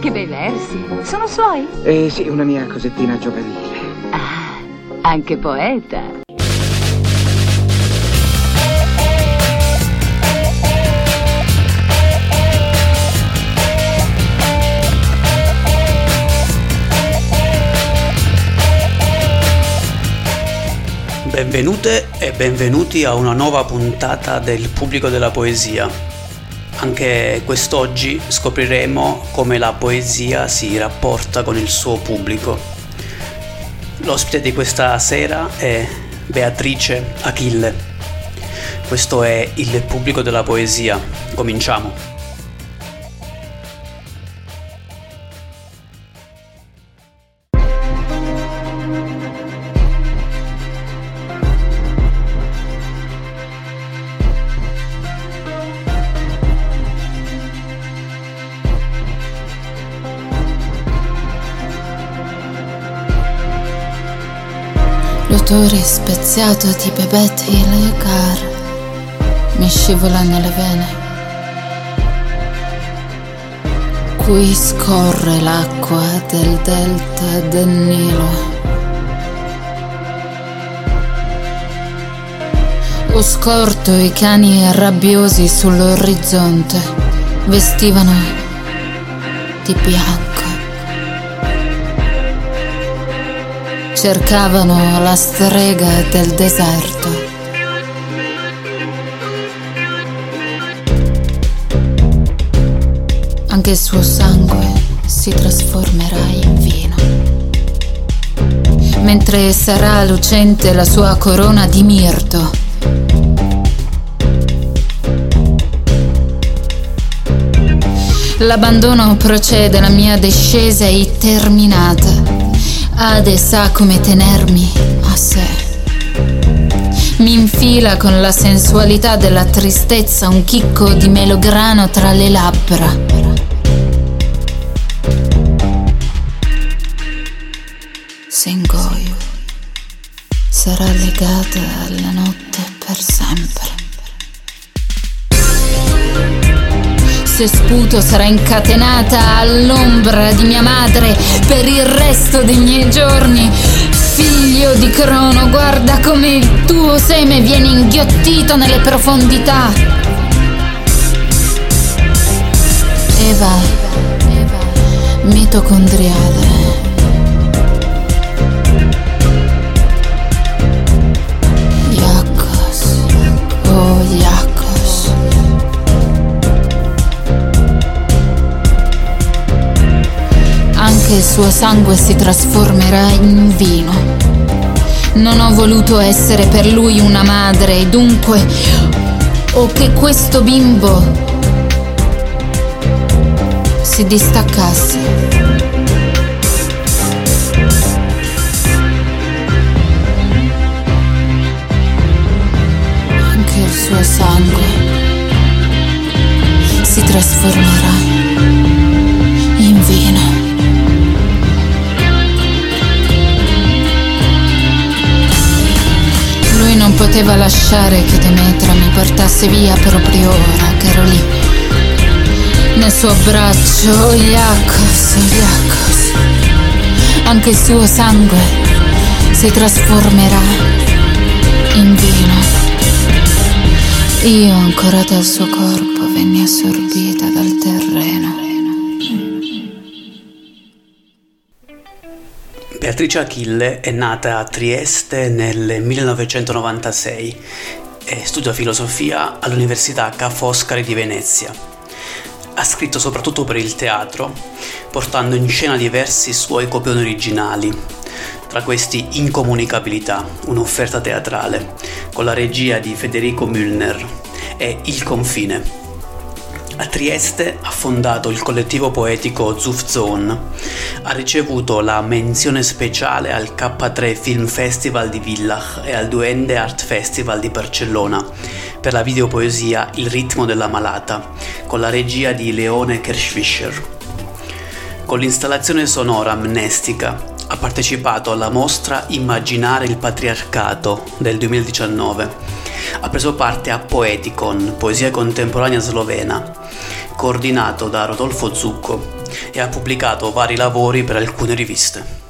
che bei versi. Sono suoi? Eh sì, una mia cosettina giovanile. Ah, anche poeta. Benvenute e benvenuti a una nuova puntata del Pubblico della Poesia. Anche quest'oggi scopriremo come la poesia si rapporta con il suo pubblico. L'ospite di questa sera è Beatrice Achille. Questo è il Pubblico della Poesia. Cominciamo. Speziato di bebete e car mi scivola nelle vene. Qui scorre l'acqua del delta del Nilo. Ho scorto i cani rabbiosi sull'orizzonte. Vestivano di bianco. Cercavano la strega del deserto. Anche il suo sangue si trasformerà in vino. Mentre sarà lucente la sua corona di mirto. L'abbandono procede, la mia discesa è terminata. Ade sa come tenermi a sé. Mi infila con la sensualità della tristezza un chicco di melograno tra le labbra. Se ingoio, sarà legata alla notte per sempre. Se sputo sarà incatenata all'ombra di mia madre per il resto dei miei giorni. Figlio di Crono, guarda come il tuo seme viene inghiottito nelle profondità. Eva, mitocondriale. Che il suo sangue si trasformerà in vino. Non ho voluto essere per lui una madre e dunque o che questo bimbo si distaccasse. Anche il suo sangue si trasformerà lasciare che Demetra mi portasse via proprio ora che ero lì. Nel suo braccio, Iacos, Iacos. Anche il suo sangue si trasformerà in vino. Io, ancora dal suo corpo, venni assorbita dal terreno. Beatrice Achille è nata a Trieste nel 1996 e studia filosofia all'Università Ca' Foscari di Venezia. Ha scritto soprattutto per il teatro, portando in scena diversi suoi copioni originali, tra questi Incomunicabilità, un'offerta teatrale, con la regia di Federico Müllner, e Il confine, a Trieste ha fondato il collettivo poetico Zuf Zone. Ha ricevuto la menzione speciale al K3 Film Festival di Villach e al Duende Art Festival di Barcellona per la videopoesia Il ritmo della malata, con la regia di Leone Kerschwischer. Con l'installazione sonora Amnestica ha partecipato alla mostra Immaginare il patriarcato del 2019. Ha preso parte a Poeticon, poesia contemporanea slovena, coordinato da Rodolfo Zucco, e ha pubblicato vari lavori per alcune riviste.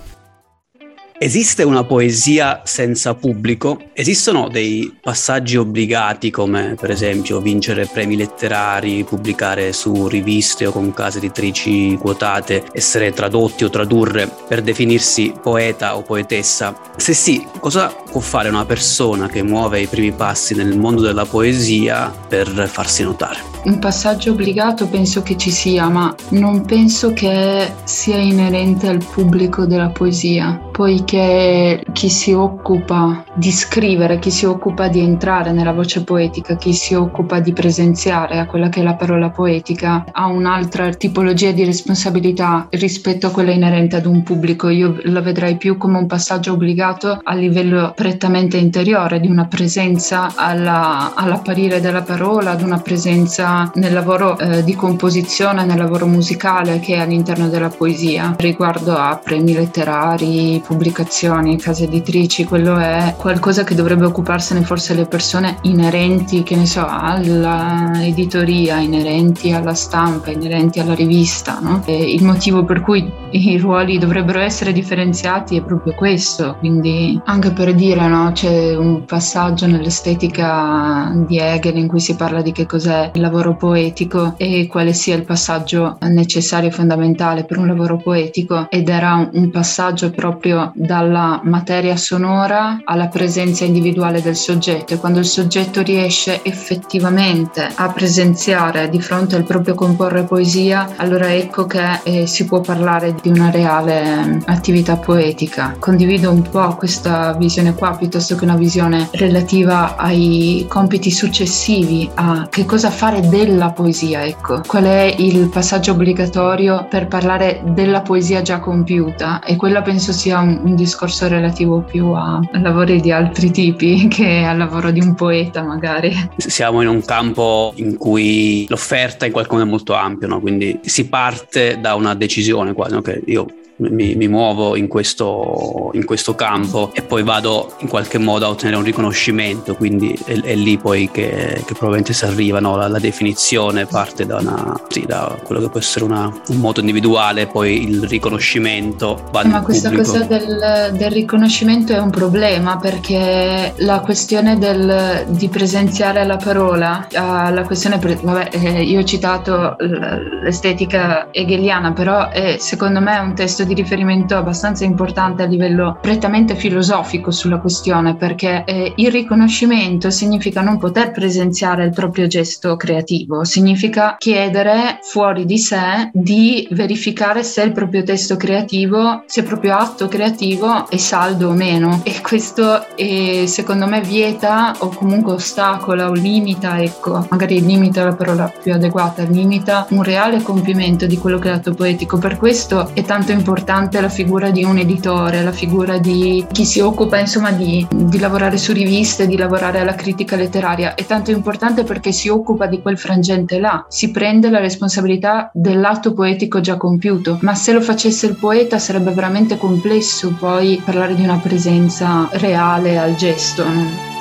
Esiste una poesia senza pubblico? Esistono dei passaggi obbligati come per esempio vincere premi letterari, pubblicare su riviste o con case editrici quotate, essere tradotti o tradurre per definirsi poeta o poetessa? Se sì, cosa può fare una persona che muove i primi passi nel mondo della poesia per farsi notare? Un passaggio obbligato penso che ci sia, ma non penso che sia inerente al pubblico della poesia, poiché chi si occupa di scrivere, chi si occupa di entrare nella voce poetica, chi si occupa di presenziare a quella che è la parola poetica, ha un'altra tipologia di responsabilità rispetto a quella inerente ad un pubblico. Io la vedrei più come un passaggio obbligato a livello prettamente interiore, di una presenza alla, all'apparire della parola, ad una presenza nel lavoro eh, di composizione, nel lavoro musicale che è all'interno della poesia. Riguardo a premi letterari, pubblicazioni, case editrici, quello è qualcosa che dovrebbe occuparsene forse le persone inerenti, che ne so, all'editoria, inerenti alla stampa, inerenti alla rivista. No? il motivo per cui i ruoli dovrebbero essere differenziati è proprio questo, quindi anche per dire no, c'è un passaggio nell'estetica di Hegel in cui si parla di che cos'è il lavoro poetico e quale sia il passaggio necessario e fondamentale per un lavoro poetico ed era un passaggio proprio dalla materia sonora alla presenza individuale del soggetto e quando il soggetto riesce effettivamente a presenziare di fronte al proprio comporre poesia allora ecco che eh, si può parlare di una reale mm, attività poetica. Condivido un po' questa visione qua piuttosto che una visione relativa ai compiti successivi, a che cosa fare della poesia, ecco. Qual è il passaggio obbligatorio per parlare della poesia già compiuta? E quello penso sia un, discorso relativo più a, lavori di altri tipi che al lavoro di un poeta, magari. Siamo in un campo in cui l'offerta in qualche modo è molto ampia, no? quindi si parte da una decisione quasi, che io mi, mi muovo in questo, in questo, campo e poi vado in qualche modo a ottenere un riconoscimento, quindi è, è lì poi che, che, probabilmente si arriva, no? la, la, definizione parte da, una, sì, da, quello che può essere una, un modo individuale, poi il riconoscimento va Ma questa pubblico. cosa del, del, riconoscimento è un problema perché la questione del, di presenziare la parola, la questione, vabbè, eh, io ho citato l'estetica hegeliana, però è, secondo me è un testo di riferimento abbastanza importante a livello prettamente filosofico sulla questione, perché eh, il riconoscimento significa non poter presenziare il proprio gesto creativo, significa chiedere fuori di sé di verificare se il proprio testo creativo, se il proprio atto creativo è saldo o meno. E questo è, secondo me vieta o comunque ostacola o limita, ecco, magari limita la parola più adeguata, limita un reale compimento di quello che è l'atto poetico. Per questo è tanto importante importante la figura di un editore, la figura di chi si occupa insomma di, di lavorare su riviste, di lavorare alla critica letteraria. È tanto importante perché si occupa di quel frangente là, si prende la responsabilità dell'atto poetico già compiuto, ma se lo facesse il poeta sarebbe veramente complesso poi parlare di una presenza reale al gesto. No?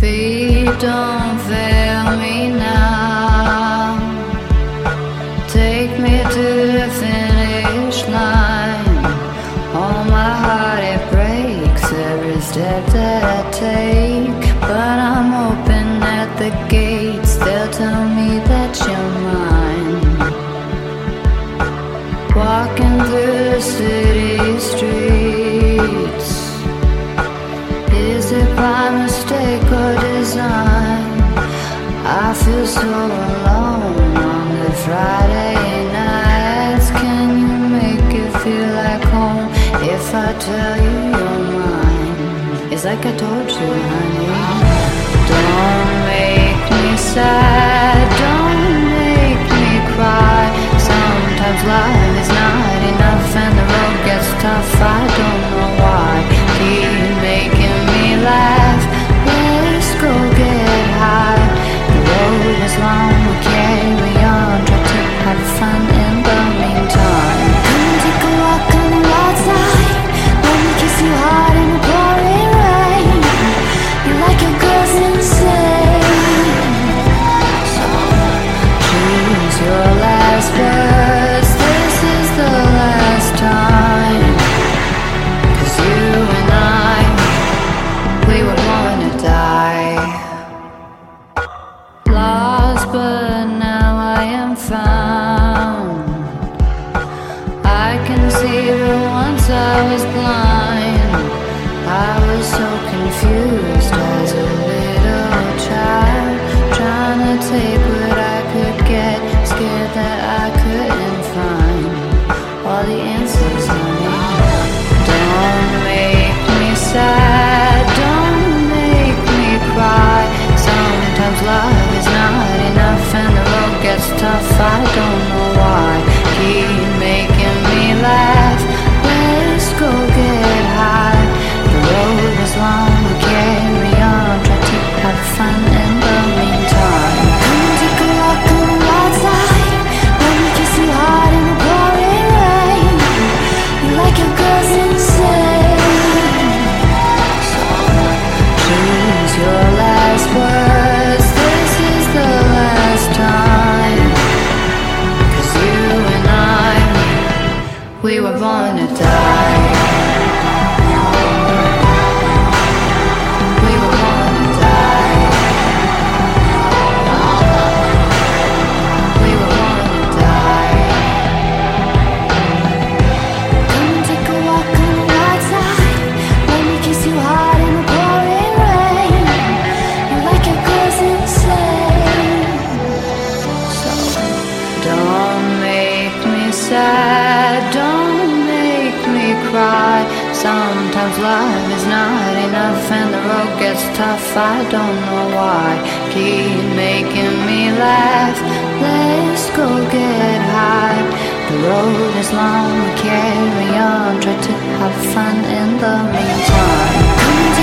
Don't fail me now. Like I told you, honey. Don't make me sad, say long, we carry on. Try to have fun in the meantime.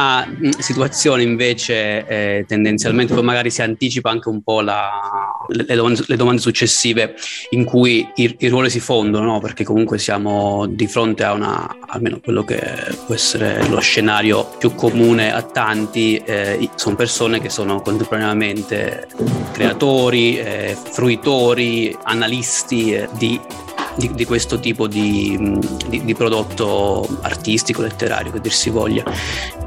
Una mh, situazione invece eh, tendenzialmente poi magari si anticipa anche un po' la, le, domande, le domande successive in cui i, i ruoli si fondono, no? perché comunque siamo di fronte a una, almeno quello che può essere lo scenario più comune a tanti, eh, sono persone che sono contemporaneamente creatori, eh, fruitori, analisti eh, di di, di, questo tipo di, di, di, prodotto artistico, letterario, che dir si voglia.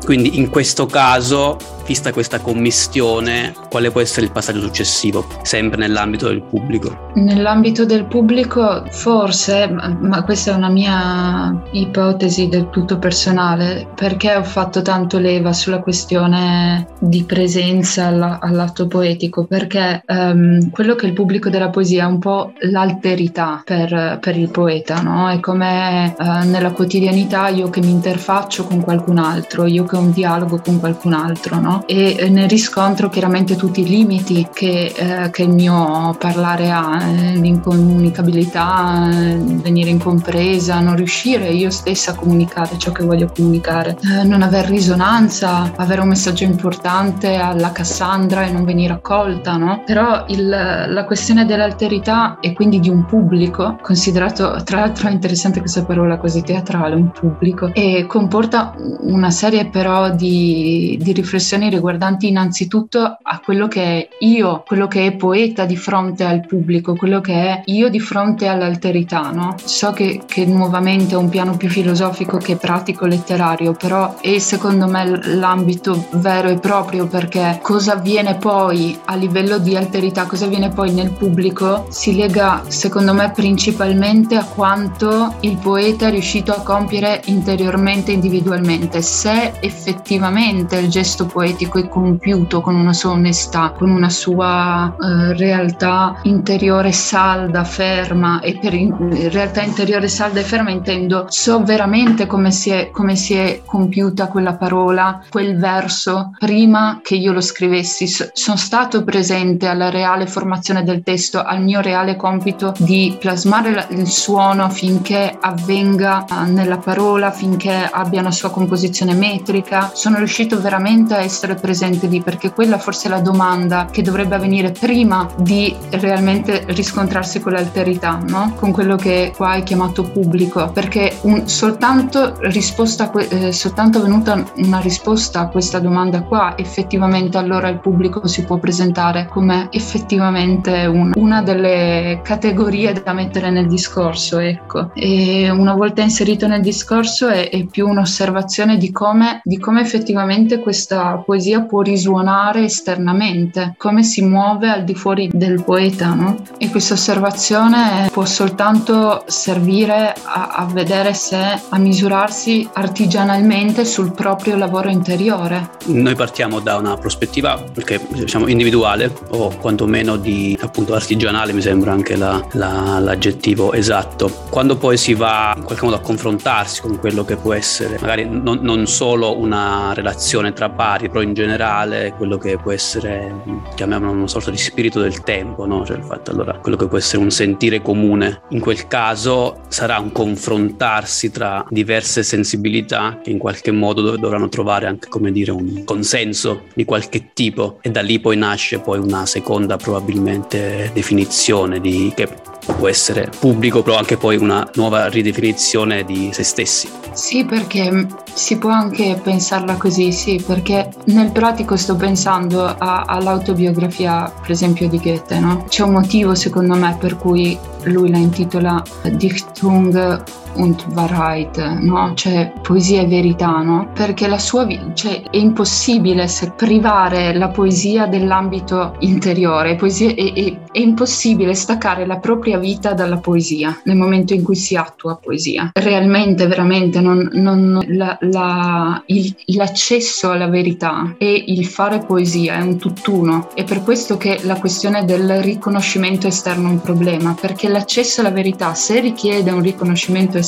Quindi in questo caso, vista questa commistione, quale può essere il passaggio successivo, sempre nell'ambito del pubblico? Nell'ambito del pubblico, forse, ma, questa è una mia ipotesi del tutto personale, perché ho fatto tanto leva sulla questione di presenza alla, all'atto poetico, perché um, quello che il pubblico della poesia è un po' l'alterità per, per il poeta, no? È come uh, nella quotidianità io che mi interfaccio con qualcun altro, io che ho un dialogo con qualcun altro, no? E eh, ne riscontro chiaramente tutti i limiti che, eh, che il mio parlare ha, eh, l'incomunicabilità, eh, venire incompresa, non riuscire io stessa a comunicare ciò che voglio comunicare, eh, non aver risonanza, avere un messaggio importante alla Cassandra e non venire accolta, no? Però il, la questione dell'alterità e quindi di un pubblico, considerato tra l'altro interessante questa parola così teatrale, un pubblico, e comporta una serie però di, di riflessioni riguardanti innanzitutto a quello che è io, quello che è poeta di fronte al pubblico, quello che è io di fronte all'alterità, no? So che, che nuovamente è un piano più filosofico che pratico letterario, però è secondo me l'ambito vero e proprio perché cosa avviene poi a livello di alterità, cosa avviene poi nel pubblico si lega secondo me principalmente a quanto il poeta è riuscito a compiere interiormente, individualmente, se effettivamente il gesto poetico poetico e compiuto, con una sua onestà, con una sua eh, realtà interiore salda, ferma e per in, realtà interiore salda e ferma intendo so veramente come si, è, come si è compiuta quella parola, quel verso prima che io lo scrivessi. So, sono stato presente alla reale formazione del testo, al mio reale compito di plasmare la, il suono finché avvenga uh, nella parola, finché abbia una sua composizione metrica. Sono riuscito veramente a essere presente lì perché quella forse è la domanda che dovrebbe avvenire prima di realmente riscontrarsi con l'alterità, no? con quello che qua hai chiamato pubblico, perché un, soltanto, risposta, eh, soltanto venuta una risposta a questa domanda qua, effettivamente allora il pubblico si può presentare come effettivamente un, una delle categorie da mettere nel discorso. Ecco. E una volta inserito nel discorso è, è più un'osservazione di come, di come effettivamente questa poesia può risuonare esternamente, come si muove al di fuori del poeta. No? E questa osservazione può soltanto servire a, a vedere se, a misurarsi artigianalmente sul proprio lavoro interiore. Noi partiamo da una prospettiva perché, diciamo, individuale o quantomeno di appunto artigianale mi sembra anche la, la, l'aggettivo esatto. Quando poi si va in qualche modo a confrontarsi con quello che può essere magari non, non solo una relazione tra pari, però in generale quello che può essere, chiamiamolo una sorta di spirito del tempo, no? cioè il fatto allora quello che può essere un sentire comune. In quel caso sarà un confrontarsi tra diverse sensibilità che in qualche modo dovranno trovare anche come dire un consenso di qualche tipo e da lì poi nasce poi una seconda probabilmente definizione di che può essere pubblico, però anche poi una nuova ridefinizione di se stessi. Sì, perché si può anche pensarla così, sì, perché nel pratico sto pensando a, all'autobiografia, per esempio, di Goethe, no? C'è un motivo, secondo me, per cui lui la intitola Dichtung und Wahrheit, no? Cioè poesia e verità, no? Perché la sua vita, cioè è impossibile privare la poesia dell'ambito interiore, poesia, è, è, è, impossibile staccare la propria vita dalla poesia nel momento in cui si attua poesia. Realmente, veramente, non, non, la, la, il, l'accesso alla verità e il fare poesia è un tutt'uno. È per questo che la questione del riconoscimento esterno è un problema, perché l'accesso alla verità, se richiede un riconoscimento esterno,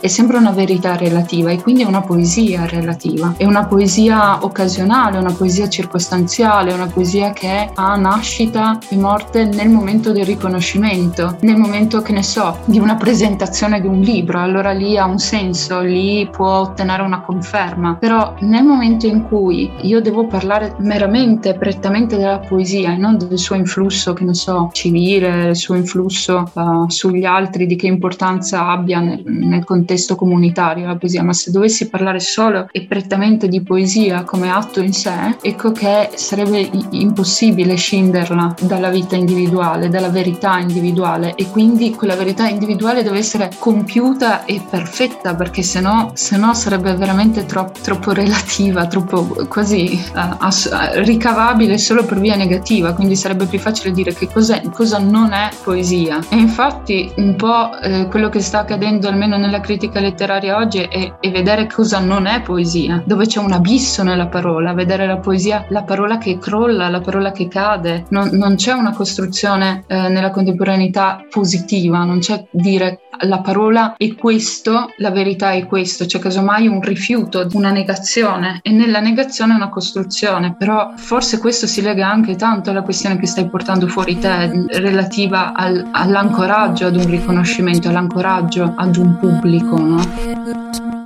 è sempre una verità relativa e quindi è una poesia relativa. È una poesia occasionale, una poesia circostanziale, una poesia che ha nascita e morte nel momento del riconoscimento, nel momento che ne so, di una presentazione di un libro, allora lì ha un senso, lì può ottenere una conferma. Però nel momento in cui io devo parlare meramente, prettamente della poesia e non del suo influsso, che ne so, civile, il suo influsso uh, sugli altri, di che importanza abbia nel, nel, contesto comunitario la poesia, ma se dovessi parlare solo e prettamente di poesia come atto in sé, ecco che sarebbe impossibile scinderla dalla vita individuale, dalla verità individuale. E quindi quella verità individuale deve essere compiuta e perfetta perché sennò, sennò sarebbe veramente troppo, troppo relativa, troppo quasi uh, ass- ricavabile solo per via negativa, quindi sarebbe più facile dire che cosa non è poesia. E infatti un po' eh, quello che sta accadendo almeno nella critica letteraria oggi è, è, vedere cosa non è poesia, dove c'è un abisso nella parola, vedere la poesia, la parola che crolla, la parola che cade, non, non c'è una costruzione eh, nella contemporaneità positiva, non c'è dire la parola è questo, la verità è questo, c'è casomai un rifiuto, una negazione e nella negazione una costruzione, però forse questo si lega anche tanto alla questione che stai portando fuori te relativa al, all'ancoraggio ad un riconoscimento, all'ancoraggio ad un pubblico, no?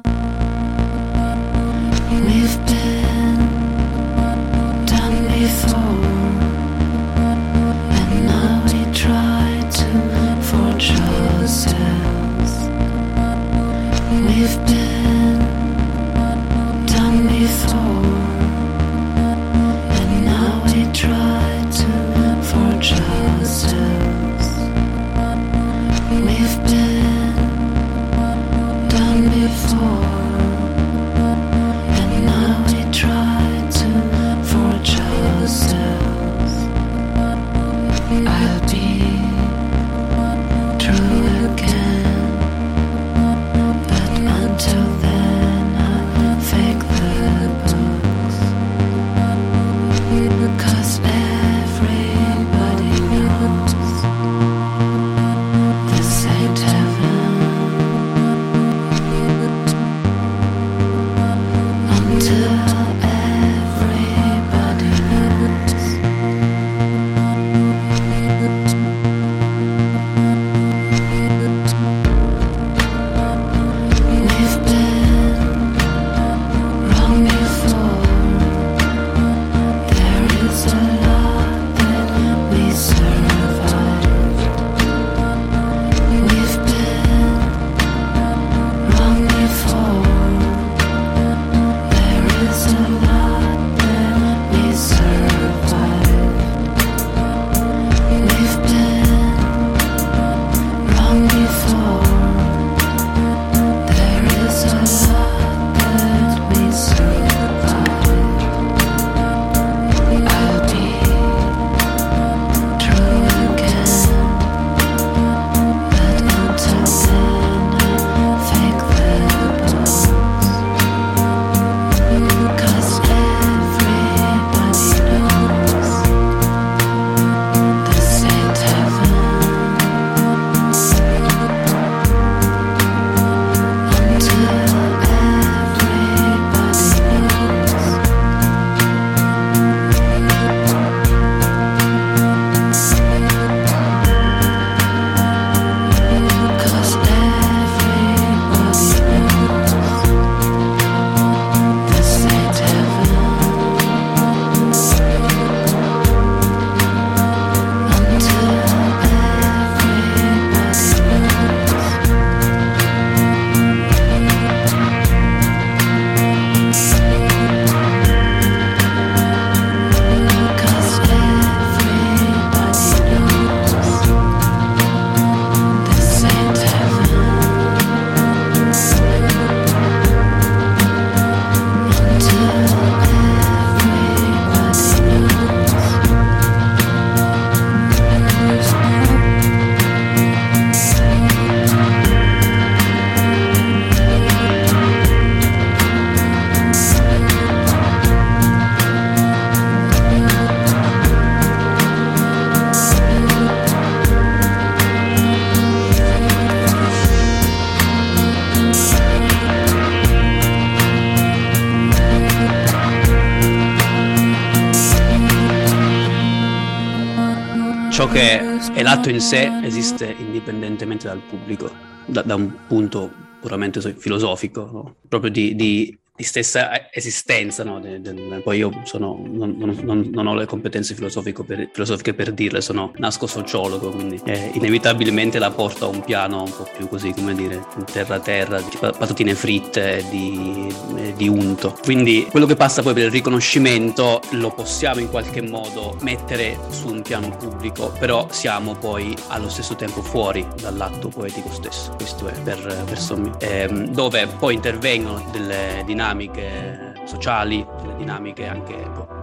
Ciò che è l'atto in sé esiste indipendentemente dal pubblico, da, da un punto puramente filosofico, no? proprio di, di di stessa esistenza, no? de, de, poi io sono, non, non, non, ho le competenze filosofiche per, filosofiche per dirle, sono nasco sociologo, quindi eh, inevitabilmente la porto a un piano un po' più così, come dire, terra-terra, di patatine fritte, di, eh, di unto. Quindi quello che passa poi per il riconoscimento lo possiamo in qualche modo mettere su un piano pubblico, però siamo poi allo stesso tempo fuori dall'atto poetico stesso, questo è per, per sommi, eh, dove poi intervengono delle dinamiche dinamiche eh, sociali, delle dinamiche anche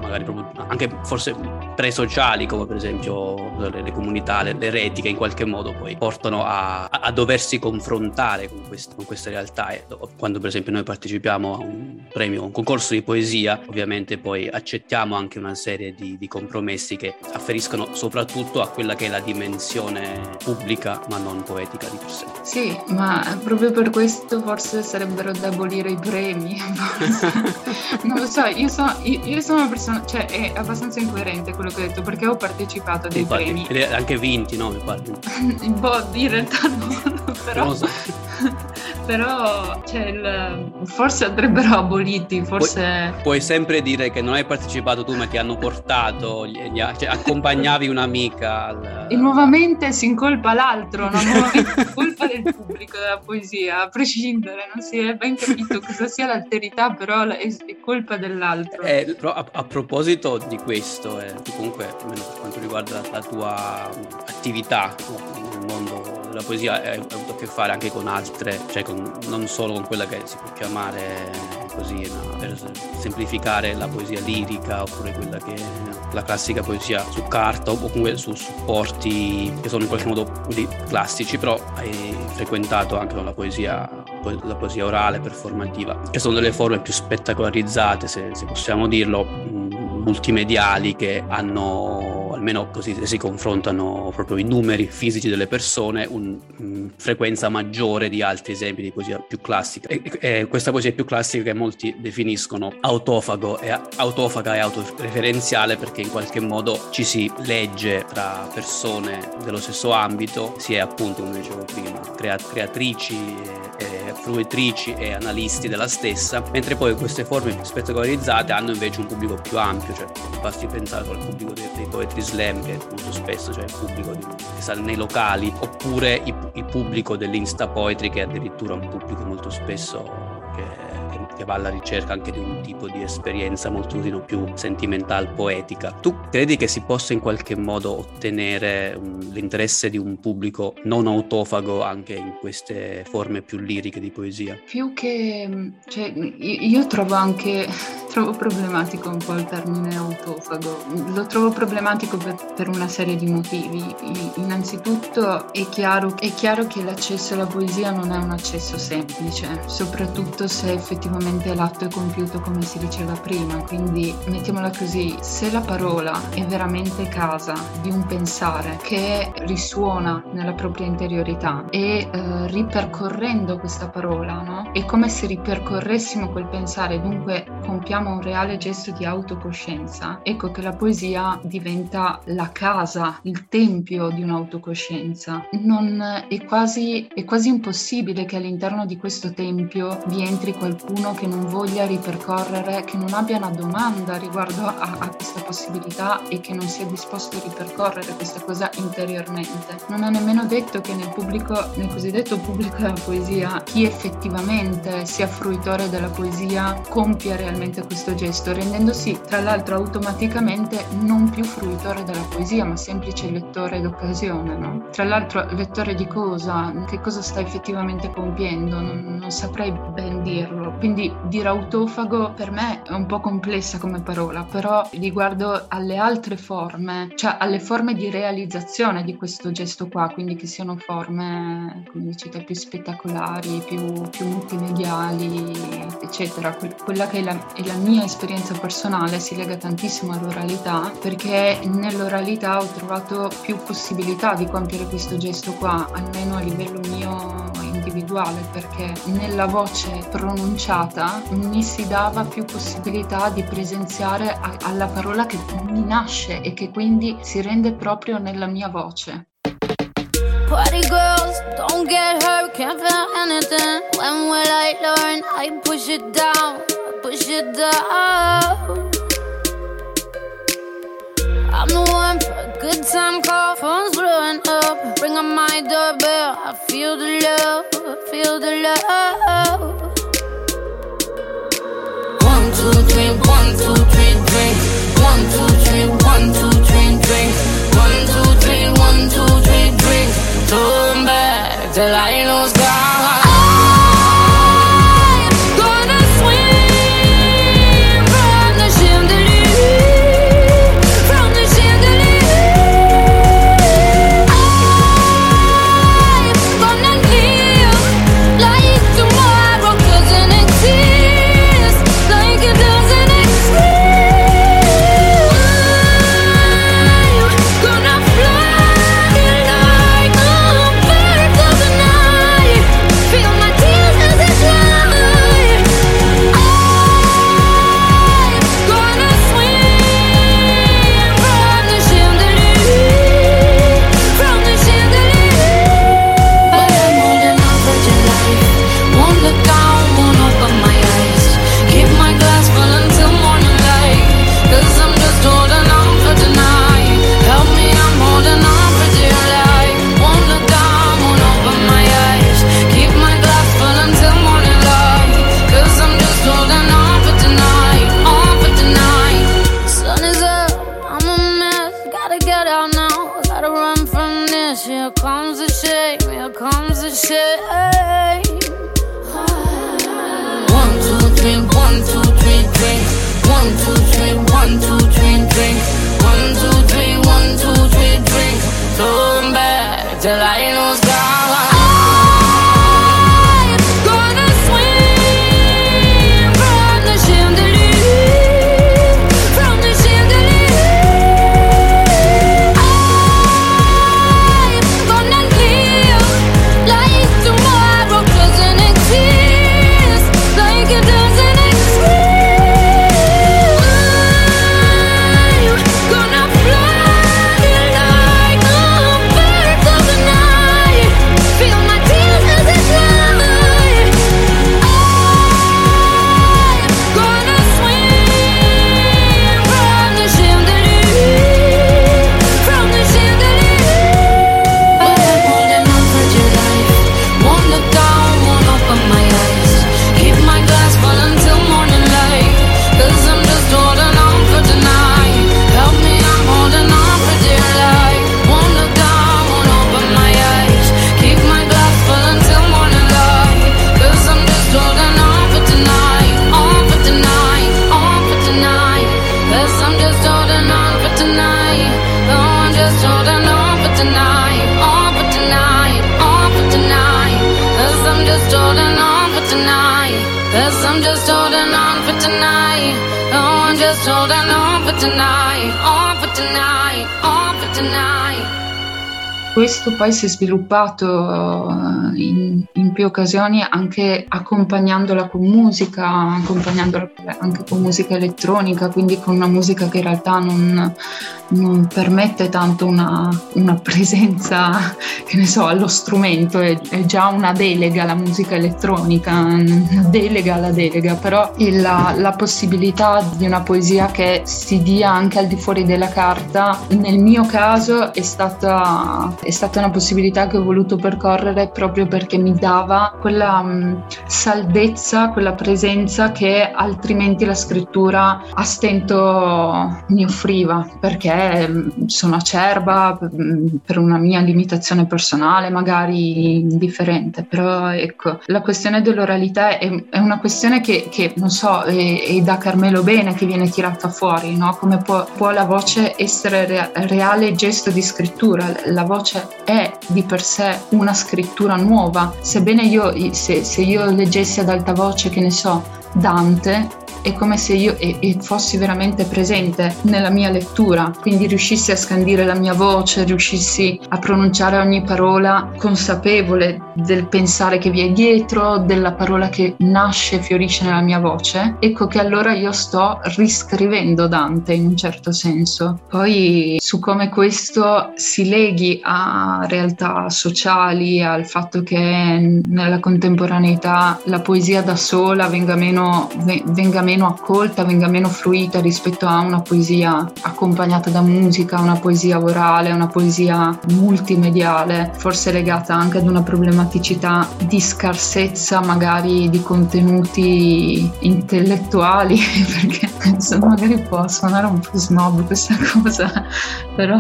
magari proprio, anche forse pre-sociali come per esempio le, le comunità, le, le, reti che in qualche modo poi portano a, a doversi confrontare con, quest, con queste realtà e quando per esempio noi partecipiamo a un premio, un concorso di poesia ovviamente poi accettiamo anche una serie di, di compromessi che afferiscono soprattutto a quella che è la dimensione pubblica ma non poetica di per sé. Sì, ma proprio per questo forse sarebbero da abolire i premi. non lo so, io sono, io, io sono una persona cioè è abbastanza incoerente quello che ho detto perché ho partecipato a dei Infatti, premi. Anche vinti, no? Mi pare. boh, in realtà no, però... So. però cioè, il, forse andrebbero aboliti, forse... Puoi, puoi, sempre dire che non hai partecipato tu ma ti hanno portato, gli, gli, cioè, accompagnavi un'amica. Al... E nuovamente si incolpa l'altro, no? nuovamente colpa del pubblico della poesia, a prescindere, non si è ben capito cosa sia l'alterità, però è colpa dell'altro. Eh, a, a, proposito di questo, eh, comunque, almeno per quanto riguarda la tua attività nel mondo della poesia, hai avuto a che fare anche con altre, cioè con, non solo con quella che si può chiamare così, no? per semplificare la poesia lirica oppure quella che è la classica poesia su carta o comunque su supporti che sono in qualche modo classici, però hai frequentato anche la poesia, la poesia orale, performativa, che sono delle forme più spettacolarizzate, se, se possiamo dirlo, multimediali che hanno almeno così si confrontano proprio i numeri fisici delle persone, una um, frequenza maggiore di altri esempi di poesia più classica. E, e questa poesia più classica che molti definiscono autofago e, autofaga e autoreferenziale perché in qualche modo ci si legge tra persone dello stesso ambito, si è appunto, come dicevo prima, crea- creatrici, e, e fruitrici e analisti della stessa, mentre poi queste forme spettacolarizzate hanno invece un pubblico più ampio, cioè basti pensare al pubblico dei, dei poetri slam che molto spesso cioè il pubblico di, che sta nei locali oppure il, il pubblico dell'insta poetry che è addirittura un pubblico molto spesso che che va alla ricerca anche di un tipo di esperienza molto più sentimental, poetica. Tu credi che si possa in qualche modo ottenere um, l'interesse di un pubblico non autofago anche in queste forme più liriche di poesia? Più che, cioè, io trovo anche, trovo problematico un po' il termine autofago, lo trovo problematico per, per una serie di motivi. Innanzitutto è chiaro, è chiaro che l'accesso alla poesia non è un accesso semplice, soprattutto se effettivamente effettivamente l'atto è compiuto come si diceva prima, quindi mettiamola così, se la parola è veramente casa di un pensare che risuona nella propria interiorità e eh, ripercorrendo questa parola, no? È come se ripercorressimo quel pensare, dunque compiamo un reale gesto di autocoscienza, ecco che la poesia diventa la casa, il tempio di un'autocoscienza. Non, è, quasi, è quasi impossibile che all'interno di questo tempio vi entri qualcuno che non voglia ripercorrere, che non abbia una domanda riguardo a, a, questa possibilità e che non sia disposto a ripercorrere questa cosa interiormente. Non è nemmeno detto che nel pubblico, nel cosiddetto pubblico della poesia, chi effettivamente sia fruitore della poesia compia realmente questo gesto, rendendosi tra l'altro automaticamente non più fruitore della poesia, ma semplice lettore d'occasione. No? Tra l'altro lettore di cosa? Che cosa sta effettivamente compiendo? Non, non saprei ben dirlo. Quindi dire autofago per me è un po' complessa come parola, però riguardo alle altre forme, cioè alle forme di realizzazione di questo gesto qua, quindi che siano forme, come dicete, più spettacolari, più, più multimediali, eccetera. Que- quella che è la, è la mia esperienza personale si lega tantissimo all'oralità, perché nell'oralità ho trovato più possibilità di compiere questo gesto qua, almeno a livello mio individuale perché nella voce pronunciata mi si dava più possibilità di presenziare a- alla parola che mi nasce e che quindi si rende proprio nella mia voce. Party girls, don't get hurt, can't feel anything. When will I learn? I push it down, push it down. I'm the one for a good time call, phone's blowing up. Ring on my doorbell, I feel the love, feel the love. Two, three, drink. One, two, three, one, two, three, drink. One, two, three, one, two, three, drink. Turn back till I lose God. I'm poi si è sviluppato eh, in, più occasioni anche accompagnandola con musica, accompagnandola anche con musica elettronica, quindi con una musica che in realtà non, non permette tanto una, una presenza, che ne so, allo strumento, è, è già una delega la musica elettronica, una delega alla delega, però la, la possibilità di una poesia che si dia anche al di fuori della carta, nel mio caso è stata, è stata una possibilità che ho voluto percorrere proprio perché mi dava quella mh, saldezza, quella presenza che altrimenti la scrittura a stento mi offriva, perché mh, sono acerba mh, per una mia limitazione personale, magari indifferente, però ecco, la questione dell'oralità è, è una questione che, che, non so, è, è da Carmelo Bene che viene tirata fuori, no? come può, può la voce essere rea- reale gesto di scrittura, la voce è di per sé una scrittura nuova, sebbene io, se, se io leggessi ad alta voce, che ne so, Dante, è come se io e, e fossi veramente presente nella mia lettura, quindi riuscissi a scandire la mia voce, riuscissi a pronunciare ogni parola consapevole del pensare che vi è dietro, della parola che nasce e fiorisce nella mia voce, ecco che allora io sto riscrivendo Dante in un certo senso. Poi su come questo si leghi a realtà sociali, al fatto che nella contemporaneità la poesia da sola venga meno, venga meno accolta, venga meno fruita rispetto a una poesia accompagnata da musica, una poesia orale, una poesia multimediale, forse legata anche ad una problematicità di scarsezza magari di contenuti intellettuali, perché insomma, magari può suonare un po' snob questa cosa, però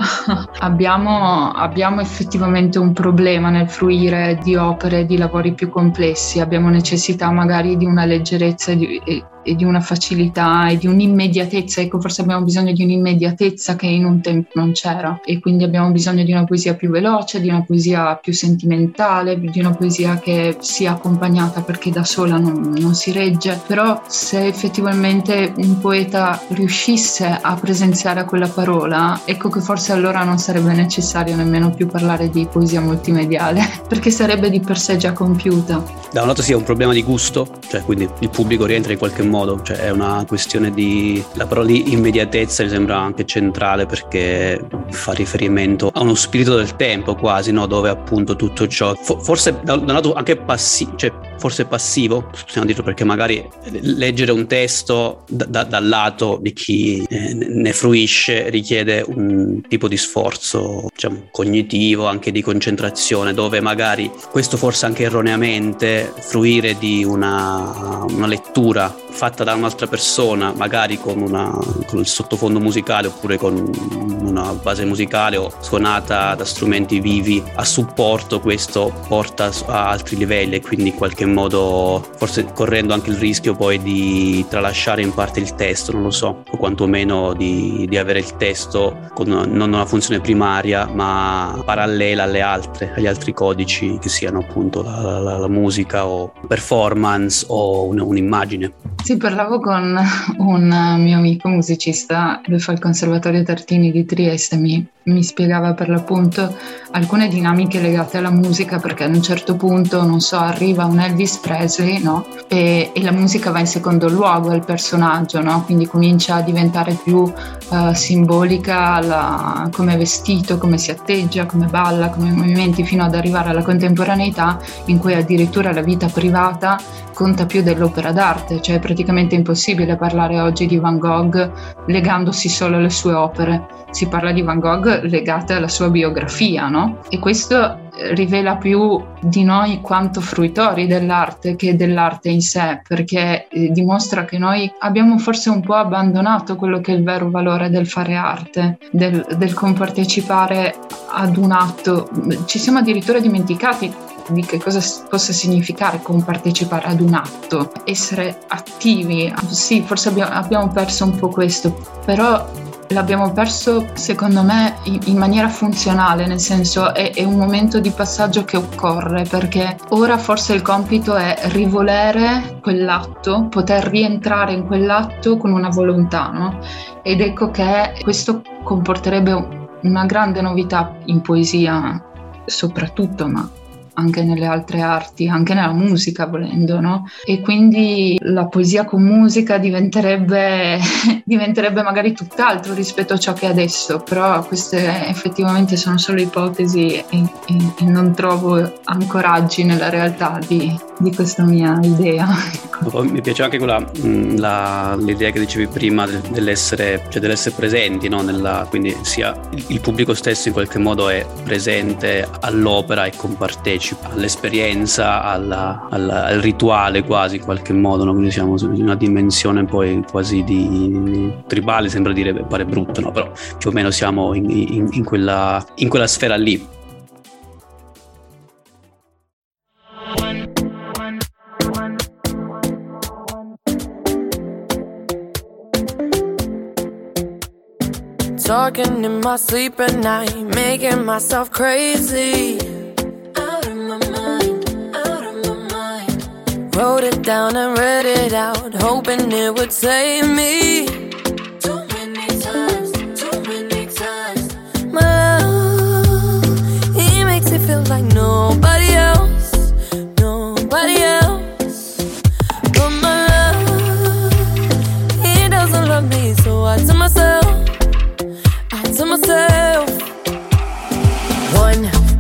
abbiamo, abbiamo effettivamente un problema nel fruire di opere, di lavori più complessi, abbiamo necessità magari di una leggerezza e di, e di una facilità e di un'immediatezza. Ecco, forse abbiamo bisogno di un'immediatezza che in un tempo non c'era e quindi abbiamo bisogno di una poesia più veloce, di una poesia più sentimentale, di una poesia che sia accompagnata perché da sola non, non si regge. Però se effettivamente un poeta riuscisse a presenziare a quella parola, ecco che forse allora non sarebbe necessario nemmeno più parlare di poesia multimediale, perché sarebbe di per sé già compiuta. Da un lato sia un problema di gusto, cioè quindi il pubblico rientra in qualche modo modo, cioè è una questione di... la parola di immediatezza mi sembra anche centrale perché fa riferimento a uno spirito del tempo quasi, no? dove appunto tutto ciò, forse da un lato anche passivo, cioè forse passivo, possiamo dirlo perché magari leggere un testo da, da, dal lato di chi eh, ne fruisce richiede un tipo di sforzo diciamo, cognitivo, anche di concentrazione, dove magari questo forse anche erroneamente fruire di una, una lettura fatta da un'altra persona, magari con, una, con, il sottofondo musicale oppure con una base musicale o suonata da strumenti vivi a supporto, questo porta a altri livelli e quindi in qualche modo forse correndo anche il rischio poi di tralasciare in parte il testo, non lo so, o quantomeno di, di avere il testo con non una funzione primaria ma parallela alle altre, agli altri codici che siano appunto la, la, la musica o performance o un, un'immagine. Sì, parlavo con un mio amico musicista, lui fa il Conservatorio Tartini di Trieste, mi, mi spiegava per l'appunto alcune dinamiche legate alla musica perché ad un certo punto, non so, arriva un Elvis Presley, no? E, e la musica va in secondo luogo al personaggio, no? Quindi comincia a diventare più uh, simbolica la, come è vestito, come si atteggia, come balla, come movimenti, fino ad arrivare alla contemporaneità in cui addirittura la vita privata conta più dell'opera d'arte, cioè è praticamente impossibile parlare oggi di Van Gogh legandosi solo alle sue opere. Si parla di Van Gogh legate alla sua biografia, no? E questo rivela più di noi quanto fruitori dell'arte che dell'arte in sé, perché eh, dimostra che noi abbiamo forse un po' abbandonato quello che è il vero valore del fare arte, del, del compartecipare ad un atto. Ci siamo addirittura dimenticati di che cosa possa significare compartecipare ad un atto, essere attivi. Sì, forse abbiamo, abbiamo perso un po' questo, però l'abbiamo perso secondo me in, maniera funzionale, nel senso è, è, un momento di passaggio che occorre perché ora forse il compito è rivolere quell'atto, poter rientrare in quell'atto con una volontà, no? Ed ecco che questo comporterebbe una grande novità in poesia soprattutto, ma anche nelle altre arti, anche nella musica volendo, no? E quindi la poesia con musica diventerebbe, diventerebbe magari tutt'altro rispetto a ciò che è adesso, però queste effettivamente sono solo ipotesi e, e, e non trovo ancoraggi nella realtà di, di questa mia idea. Ecco. Mi piace anche quella, la, l'idea che dicevi prima dell'essere, cioè dell'essere presenti, no? Nella, quindi sia il pubblico stesso in qualche modo è presente all'opera e compartecipa all'esperienza, alla, alla, al rituale quasi in qualche modo, no? quindi siamo in una dimensione poi quasi di tribale, sembra dire, pare brutto, no? però più o meno siamo in, in, in, quella, in quella sfera lì. Talking in my sleep at night, making myself crazy. Wrote it down and read it out, hoping it would save me. Too many times, too many times. My love, he makes me feel like nobody else, nobody else. But my love, he doesn't love me, so I tell myself,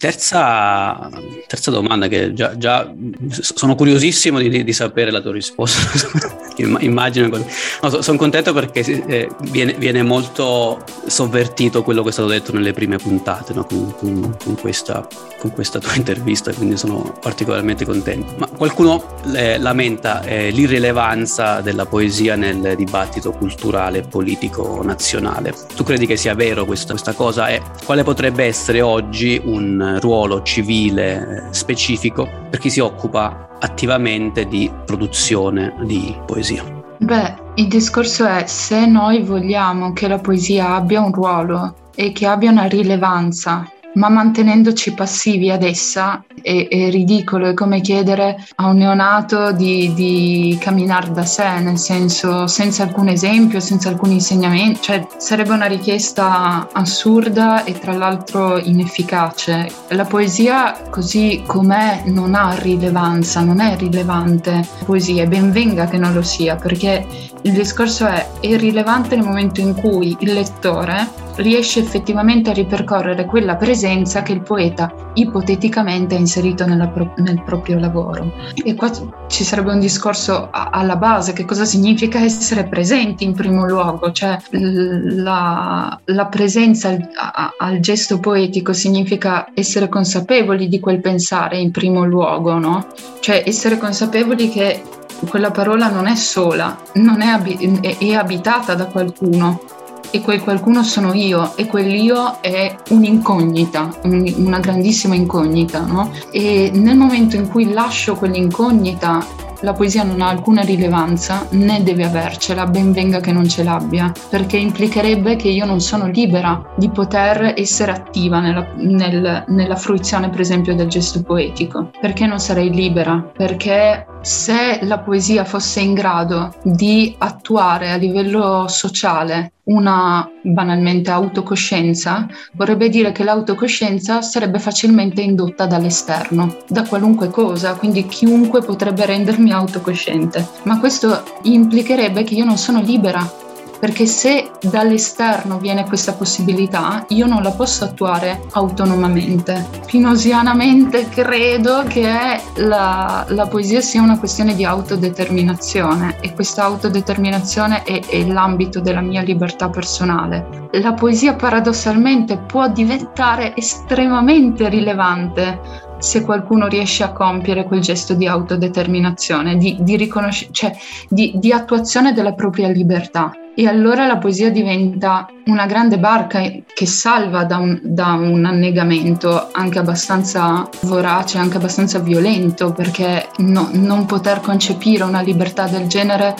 Terza, terza domanda che già, già sono curiosissimo di, di- sapere la tua risposta. Imm- Immagino. No, sono contento perché eh, viene, viene molto sovvertito quello che è stato detto nelle prime puntate no? con, con- con questa, con questa tua intervista, quindi sono particolarmente contento. Ma qualcuno eh, lamenta eh, l'irrilevanza della poesia nel dibattito culturale politico nazionale. Tu credi che sia vero questa, questa cosa e quale potrebbe essere oggi un ruolo civile eh, specifico per chi si occupa attivamente di produzione di poesia? Beh, il discorso è se noi vogliamo che la poesia abbia un ruolo e che abbia una rilevanza, ma mantenendoci passivi ad essa, è, è ridicolo, è come chiedere a un neonato di, di camminare da sé, nel senso senza alcun esempio, senza alcun insegnamento, cioè sarebbe una richiesta assurda e tra l'altro inefficace. La poesia così com'è non ha rilevanza, non è rilevante poesia, e ben venga che non lo sia, perché il discorso è, è rilevante nel momento in cui il lettore riesce effettivamente a ripercorrere quella presenza che il poeta ipoteticamente ha inserito pro- nel proprio lavoro. E qua ci sarebbe un discorso a- alla base, che cosa significa essere presenti in primo luogo, cioè la, la presenza al, a- al gesto poetico significa essere consapevoli di quel pensare in primo luogo, no? Cioè essere consapevoli che quella parola non è sola, non è, è- è abitata da qualcuno e quel qualcuno sono io e quell'io è un'incognita, un- una grandissima incognita, no? E nel momento in cui lascio quell'incognita la poesia non ha alcuna rilevanza né deve avercela, ben venga che non ce l'abbia, perché implicherebbe che io non sono libera di poter essere attiva nella, nel- nella fruizione, per esempio, del gesto poetico. Perché non sarei libera? Perché se la poesia fosse in grado di attuare a livello sociale una banalmente autocoscienza, vorrebbe dire che l'autocoscienza sarebbe facilmente indotta dall'esterno, da qualunque cosa, quindi chiunque potrebbe rendermi autocosciente. Ma questo implicherebbe che io non sono libera perché se dall'esterno viene questa possibilità, io non la posso attuare autonomamente. Pinosianamente credo che la, la poesia sia una questione di autodeterminazione e questa autodeterminazione è, è l'ambito della mia libertà personale. La poesia paradossalmente può diventare estremamente rilevante se qualcuno riesce a compiere quel gesto di autodeterminazione, di, di, riconosc- cioè, di, di attuazione della propria libertà. E allora la poesia diventa una grande barca che salva da un, da un, annegamento anche abbastanza vorace, anche abbastanza violento, perché no, non poter concepire una libertà del genere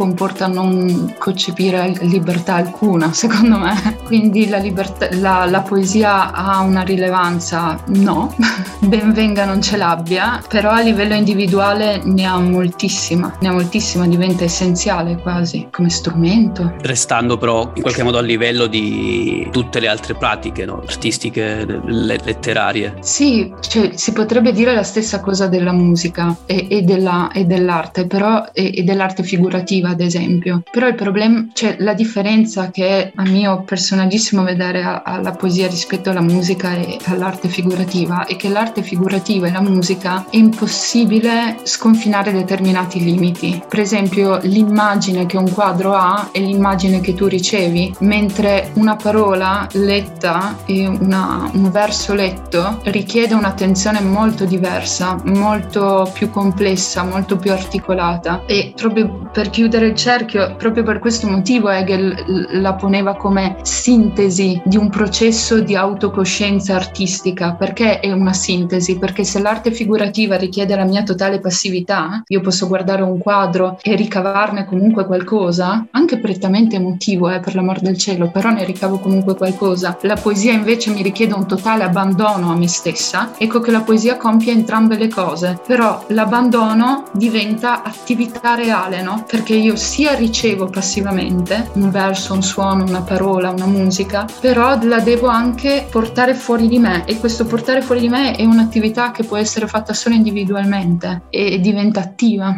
comporta non concepire libertà alcuna, secondo me. Quindi la, libertà, la, la poesia ha una rilevanza? No, ben venga non ce l'abbia, però a livello individuale ne ha moltissima, ne ha moltissima, diventa essenziale quasi come strumento. Restando però in qualche modo a livello di tutte le altre pratiche no? artistiche, le, letterarie. Sì, cioè, si potrebbe dire la stessa cosa della musica e, e, della, e dell'arte, però e, e dell'arte figurativa ad esempio. Però il problema, cioè la differenza che a mio personalissimo vedere alla poesia rispetto alla musica e all'arte figurativa è che l'arte figurativa e la musica è impossibile sconfinare determinati limiti. Per esempio l'immagine che un quadro ha è l'immagine che tu ricevi, mentre una parola letta e una, un verso letto richiede un'attenzione molto diversa, molto più complessa, molto più articolata e proprio per chiudere chiudere il cerchio, proprio per questo motivo Hegel la poneva come sintesi di un processo di autocoscienza artistica. Perché è una sintesi? Perché se l'arte figurativa richiede la mia totale passività, io posso guardare un quadro e ricavarne comunque qualcosa, anche prettamente emotivo, eh, per l'amor del cielo, però ne ricavo comunque qualcosa. La poesia invece mi richiede un totale abbandono a me stessa. Ecco che la poesia compie entrambe le cose, però l'abbandono diventa attività reale, no? Perché io sia ricevo passivamente un verso, un suono, una parola, una musica, però la devo anche portare fuori di me e questo portare fuori di me è un'attività che può essere fatta solo individualmente e diventa attiva.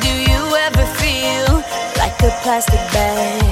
Do you ever feel like a plastic bag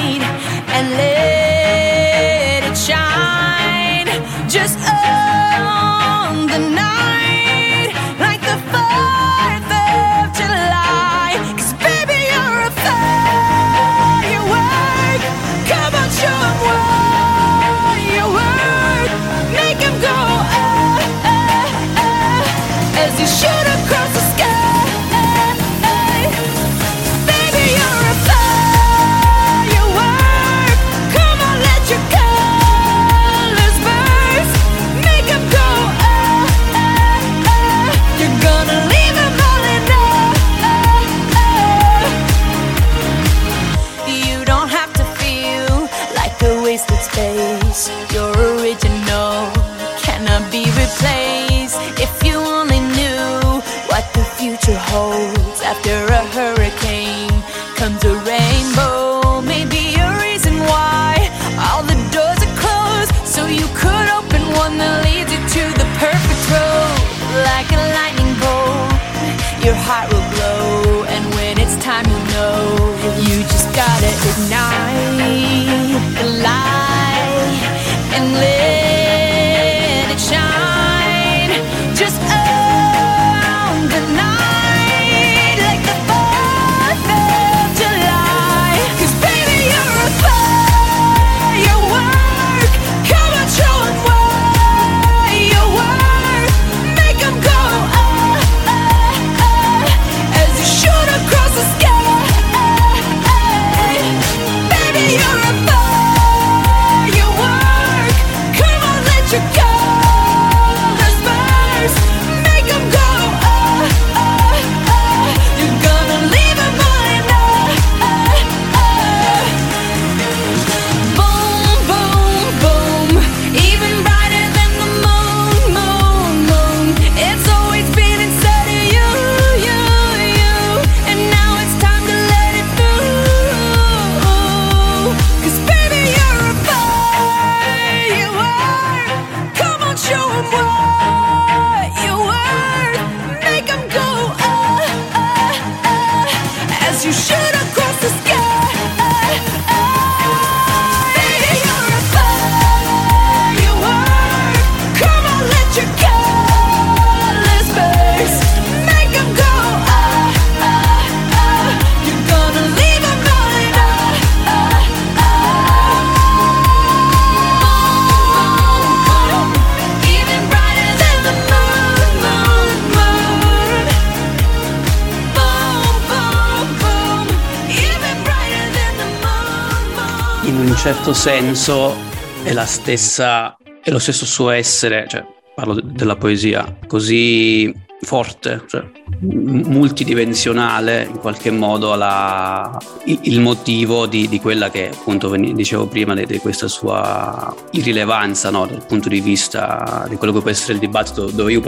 certo senso è la stessa, è lo stesso suo essere, cioè parlo de- della poesia, così forte, cioè multidimensionale in qualche modo la, il motivo di, di, quella che appunto dicevo prima di, di questa sua irrilevanza no? dal punto di vista di quello che può essere il dibattito dove io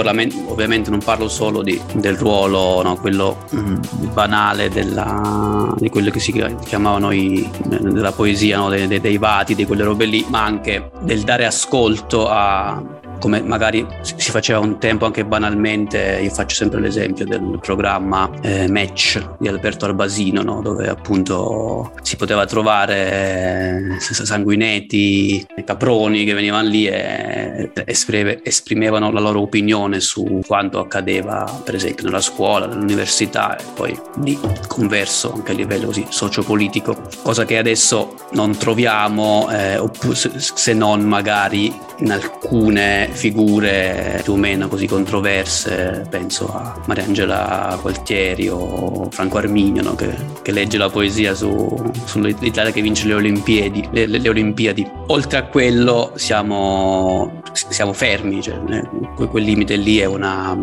ovviamente non parlo solo di, del ruolo no? quello mm, banale della, di quello che si chiamavano i, della poesia no? dei, dei vati di quelle robe lì ma anche del dare ascolto a come magari si faceva un tempo anche banalmente, io faccio sempre l'esempio del programma eh, Match di Alberto Arbasino, no? dove appunto si poteva trovare eh, sanguinetti, caproni che venivano lì e esprime, esprimevano la loro opinione su quanto accadeva per esempio nella scuola, nell'università e poi di converso anche a livello così sociopolitico, cosa che adesso non troviamo eh, se non magari in alcune figure più o meno così controverse, penso a Mariangela Gualtieri o Franco Arminio, no? che, che, legge la poesia su, sull'Italia che vince le Olimpiadi, le, le, le Olimpiadi. Oltre a quello siamo, siamo fermi, cioè, eh, quel limite lì è una...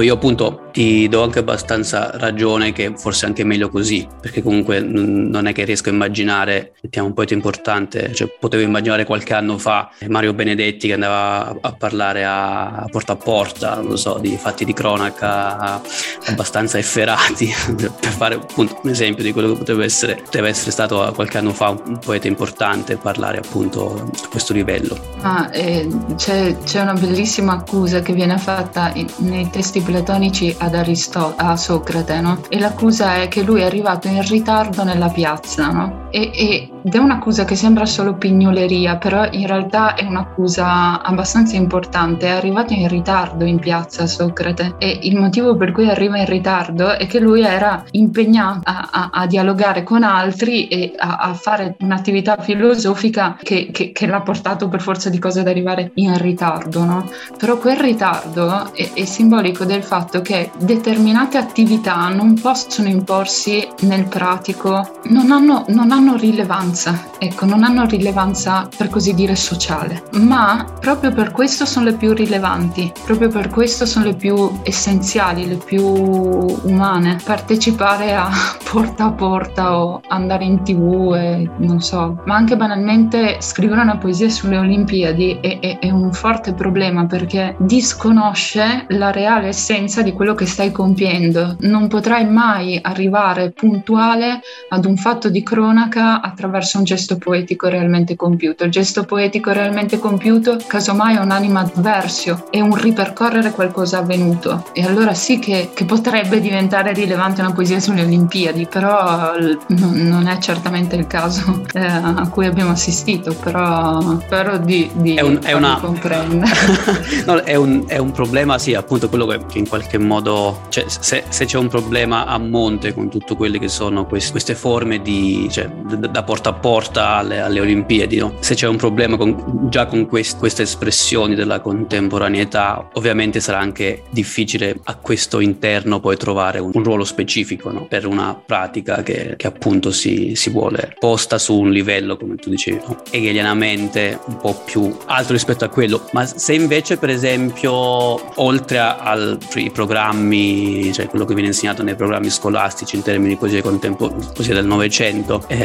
io appunto ti do anche abbastanza ragione che forse anche meglio così, perché comunque non è che riesco a immaginare, mettiamo un poeta importante, cioè potevo immaginare qualche anno fa Mario Benedetti che andava a parlare a porta a porta, non so, di fatti di cronaca abbastanza efferati, per fare appunto un esempio di quello che potrebbe essere, potrebbe essere stato qualche anno fa un poeta importante parlare appunto a questo livello. Ah, eh, c'è, c'è, una bellissima accusa che viene fatta in, nei testi platonici ad Aristo- a Socrate, no? E l'accusa è che lui è arrivato in ritardo nella piazza, no? E, ed è un'accusa che sembra solo pignoleria, però in realtà è un'accusa abbastanza importante. È arrivato in ritardo in piazza Socrate e il motivo per cui arriva in ritardo è che lui era impegnato a, a, a dialogare con altri e a, a fare un'attività filosofica che, che, che, l'ha portato per forza di cose ad arrivare in ritardo, no? Però quel ritardo è, è simbolico del fatto che determinate attività non possono imporsi nel pratico, non hanno, non hanno rilevanza, ecco, non hanno rilevanza per così dire sociale, ma proprio per questo sono le più rilevanti, proprio per questo sono le più essenziali, le più umane. Partecipare a porta a porta o andare in tv e non so, ma anche banalmente scrivere una poesia sulle Olimpiadi è, è, è un forte problema perché disconosce la reale essenza di quello che stai compiendo. Non potrai mai arrivare puntuale ad un fatto di cronaca attraverso un gesto poetico realmente compiuto. Il gesto poetico realmente compiuto, casomai, è un'anima adversio, è un ripercorrere qualcosa avvenuto. E allora sì che, che potrebbe diventare rilevante una poesia sulle Olimpiadi, però non, non è certamente il caso eh, a cui abbiamo assistito, però spero di, di è un, è una... comprendere. no, è, un, è un problema, sì, appunto quello che, che in qualche modo, cioè, se, se, c'è un problema a monte con tutte quelle che sono queste, queste forme di, cioè, da porta a porta alle, alle Olimpiadi, no? se c'è un problema con, già con quest, queste espressioni della contemporaneità, ovviamente sarà anche difficile a questo interno poi trovare un, un ruolo specifico no? per una pratica che, che appunto si, si, vuole posta su un livello, come tu dicevi, no? hegelianamente un po' più alto rispetto a quello. Ma se invece, per esempio, oltre ai programmi, cioè quello che viene insegnato nei programmi scolastici in termini di poesia, contempo- poesia del Novecento, eh,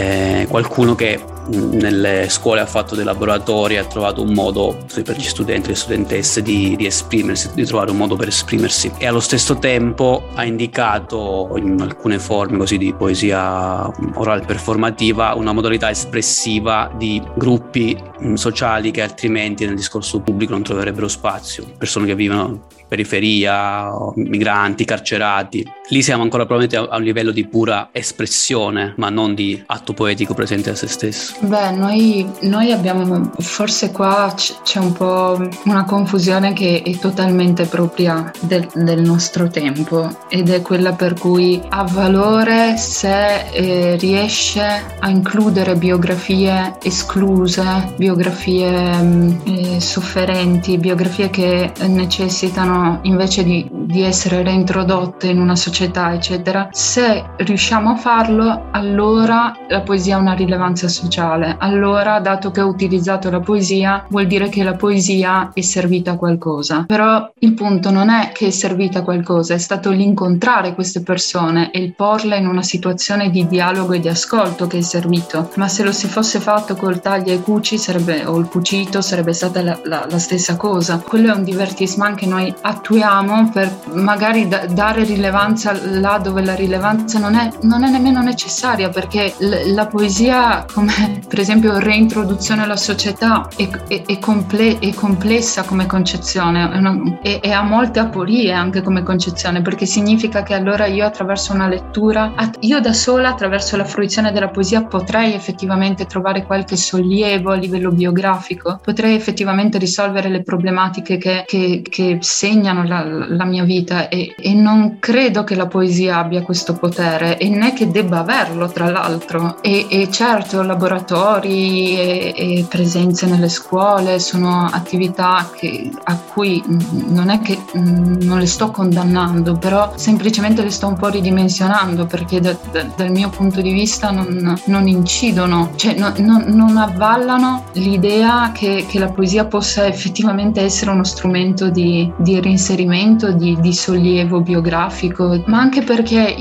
qualcuno che nelle scuole ha fatto dei laboratori, ha trovato un modo per gli studenti e le studentesse di, di esprimersi, di trovare un modo per esprimersi e allo stesso tempo ha indicato in alcune forme così di poesia orale performativa una modalità espressiva di gruppi sociali che altrimenti nel discorso pubblico non troverebbero spazio, persone che vivono periferia, migranti, carcerati. Lì siamo ancora probabilmente a un livello di pura espressione, ma non di atto poetico presente a se stesso. Beh, noi, noi abbiamo, forse qua c'è un po' una confusione che è totalmente propria del, del nostro tempo ed è quella per cui ha valore se eh, riesce a includere biografie escluse, biografie mm, eh, sofferenti, biografie che necessitano invece di, di essere reintrodotte in una società società, eccetera, se riusciamo a farlo, allora la poesia ha una rilevanza sociale. Allora, dato che ho utilizzato la poesia, vuol dire che la poesia è servita a qualcosa. Però il punto non è che è servita a qualcosa, è stato l'incontrare queste persone e il porle in una situazione di dialogo e di ascolto che è servito. Ma se lo si fosse fatto col taglia e cuci sarebbe, o il cucito sarebbe stata la, la, la stessa cosa. Quello è un divertissement che noi attuiamo per magari da, dare rilevanza là dove la rilevanza non è, non è nemmeno necessaria perché l- la poesia come per esempio reintroduzione alla società è, è, è, comple- è complessa come concezione una, e, ha molte aporie anche come concezione perché significa che allora io attraverso una lettura, io da sola attraverso la fruizione della poesia potrei effettivamente trovare qualche sollievo a livello biografico, potrei effettivamente risolvere le problematiche che, che, che segnano la, la, mia vita e, e non credo che la poesia abbia questo potere e né che debba averlo tra l'altro. E, e certo laboratori e, e, presenze nelle scuole sono attività che, a cui non è che non le sto condannando però semplicemente le sto un po' ridimensionando perché da, da, dal mio punto di vista non, non incidono. Cioè no, no, non avvallano l'idea che, che, la poesia possa effettivamente essere uno strumento di, di reinserimento di, di sollievo biografico ma anche perché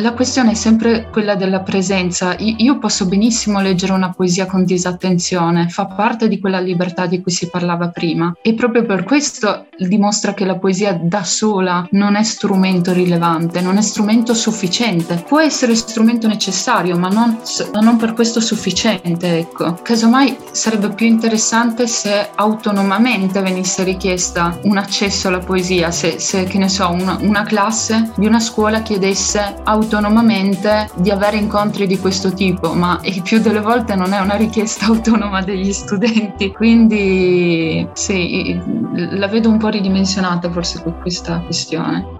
la questione è sempre quella della presenza. Io posso benissimo leggere una poesia con disattenzione, fa parte di quella libertà di cui si parlava prima e proprio per questo dimostra che la poesia da sola non è strumento rilevante, non è strumento sufficiente. Può essere strumento necessario, ma non, ma non per questo sufficiente, ecco. Casomai sarebbe più interessante se autonomamente venisse richiesta un accesso alla poesia, se, se che ne so, una, una classe di una scuola chiedesse autonomamente di avere incontri di questo tipo, ma il più delle volte non è una richiesta autonoma degli studenti, quindi sì, la vedo un po' ridimensionata forse questa questione.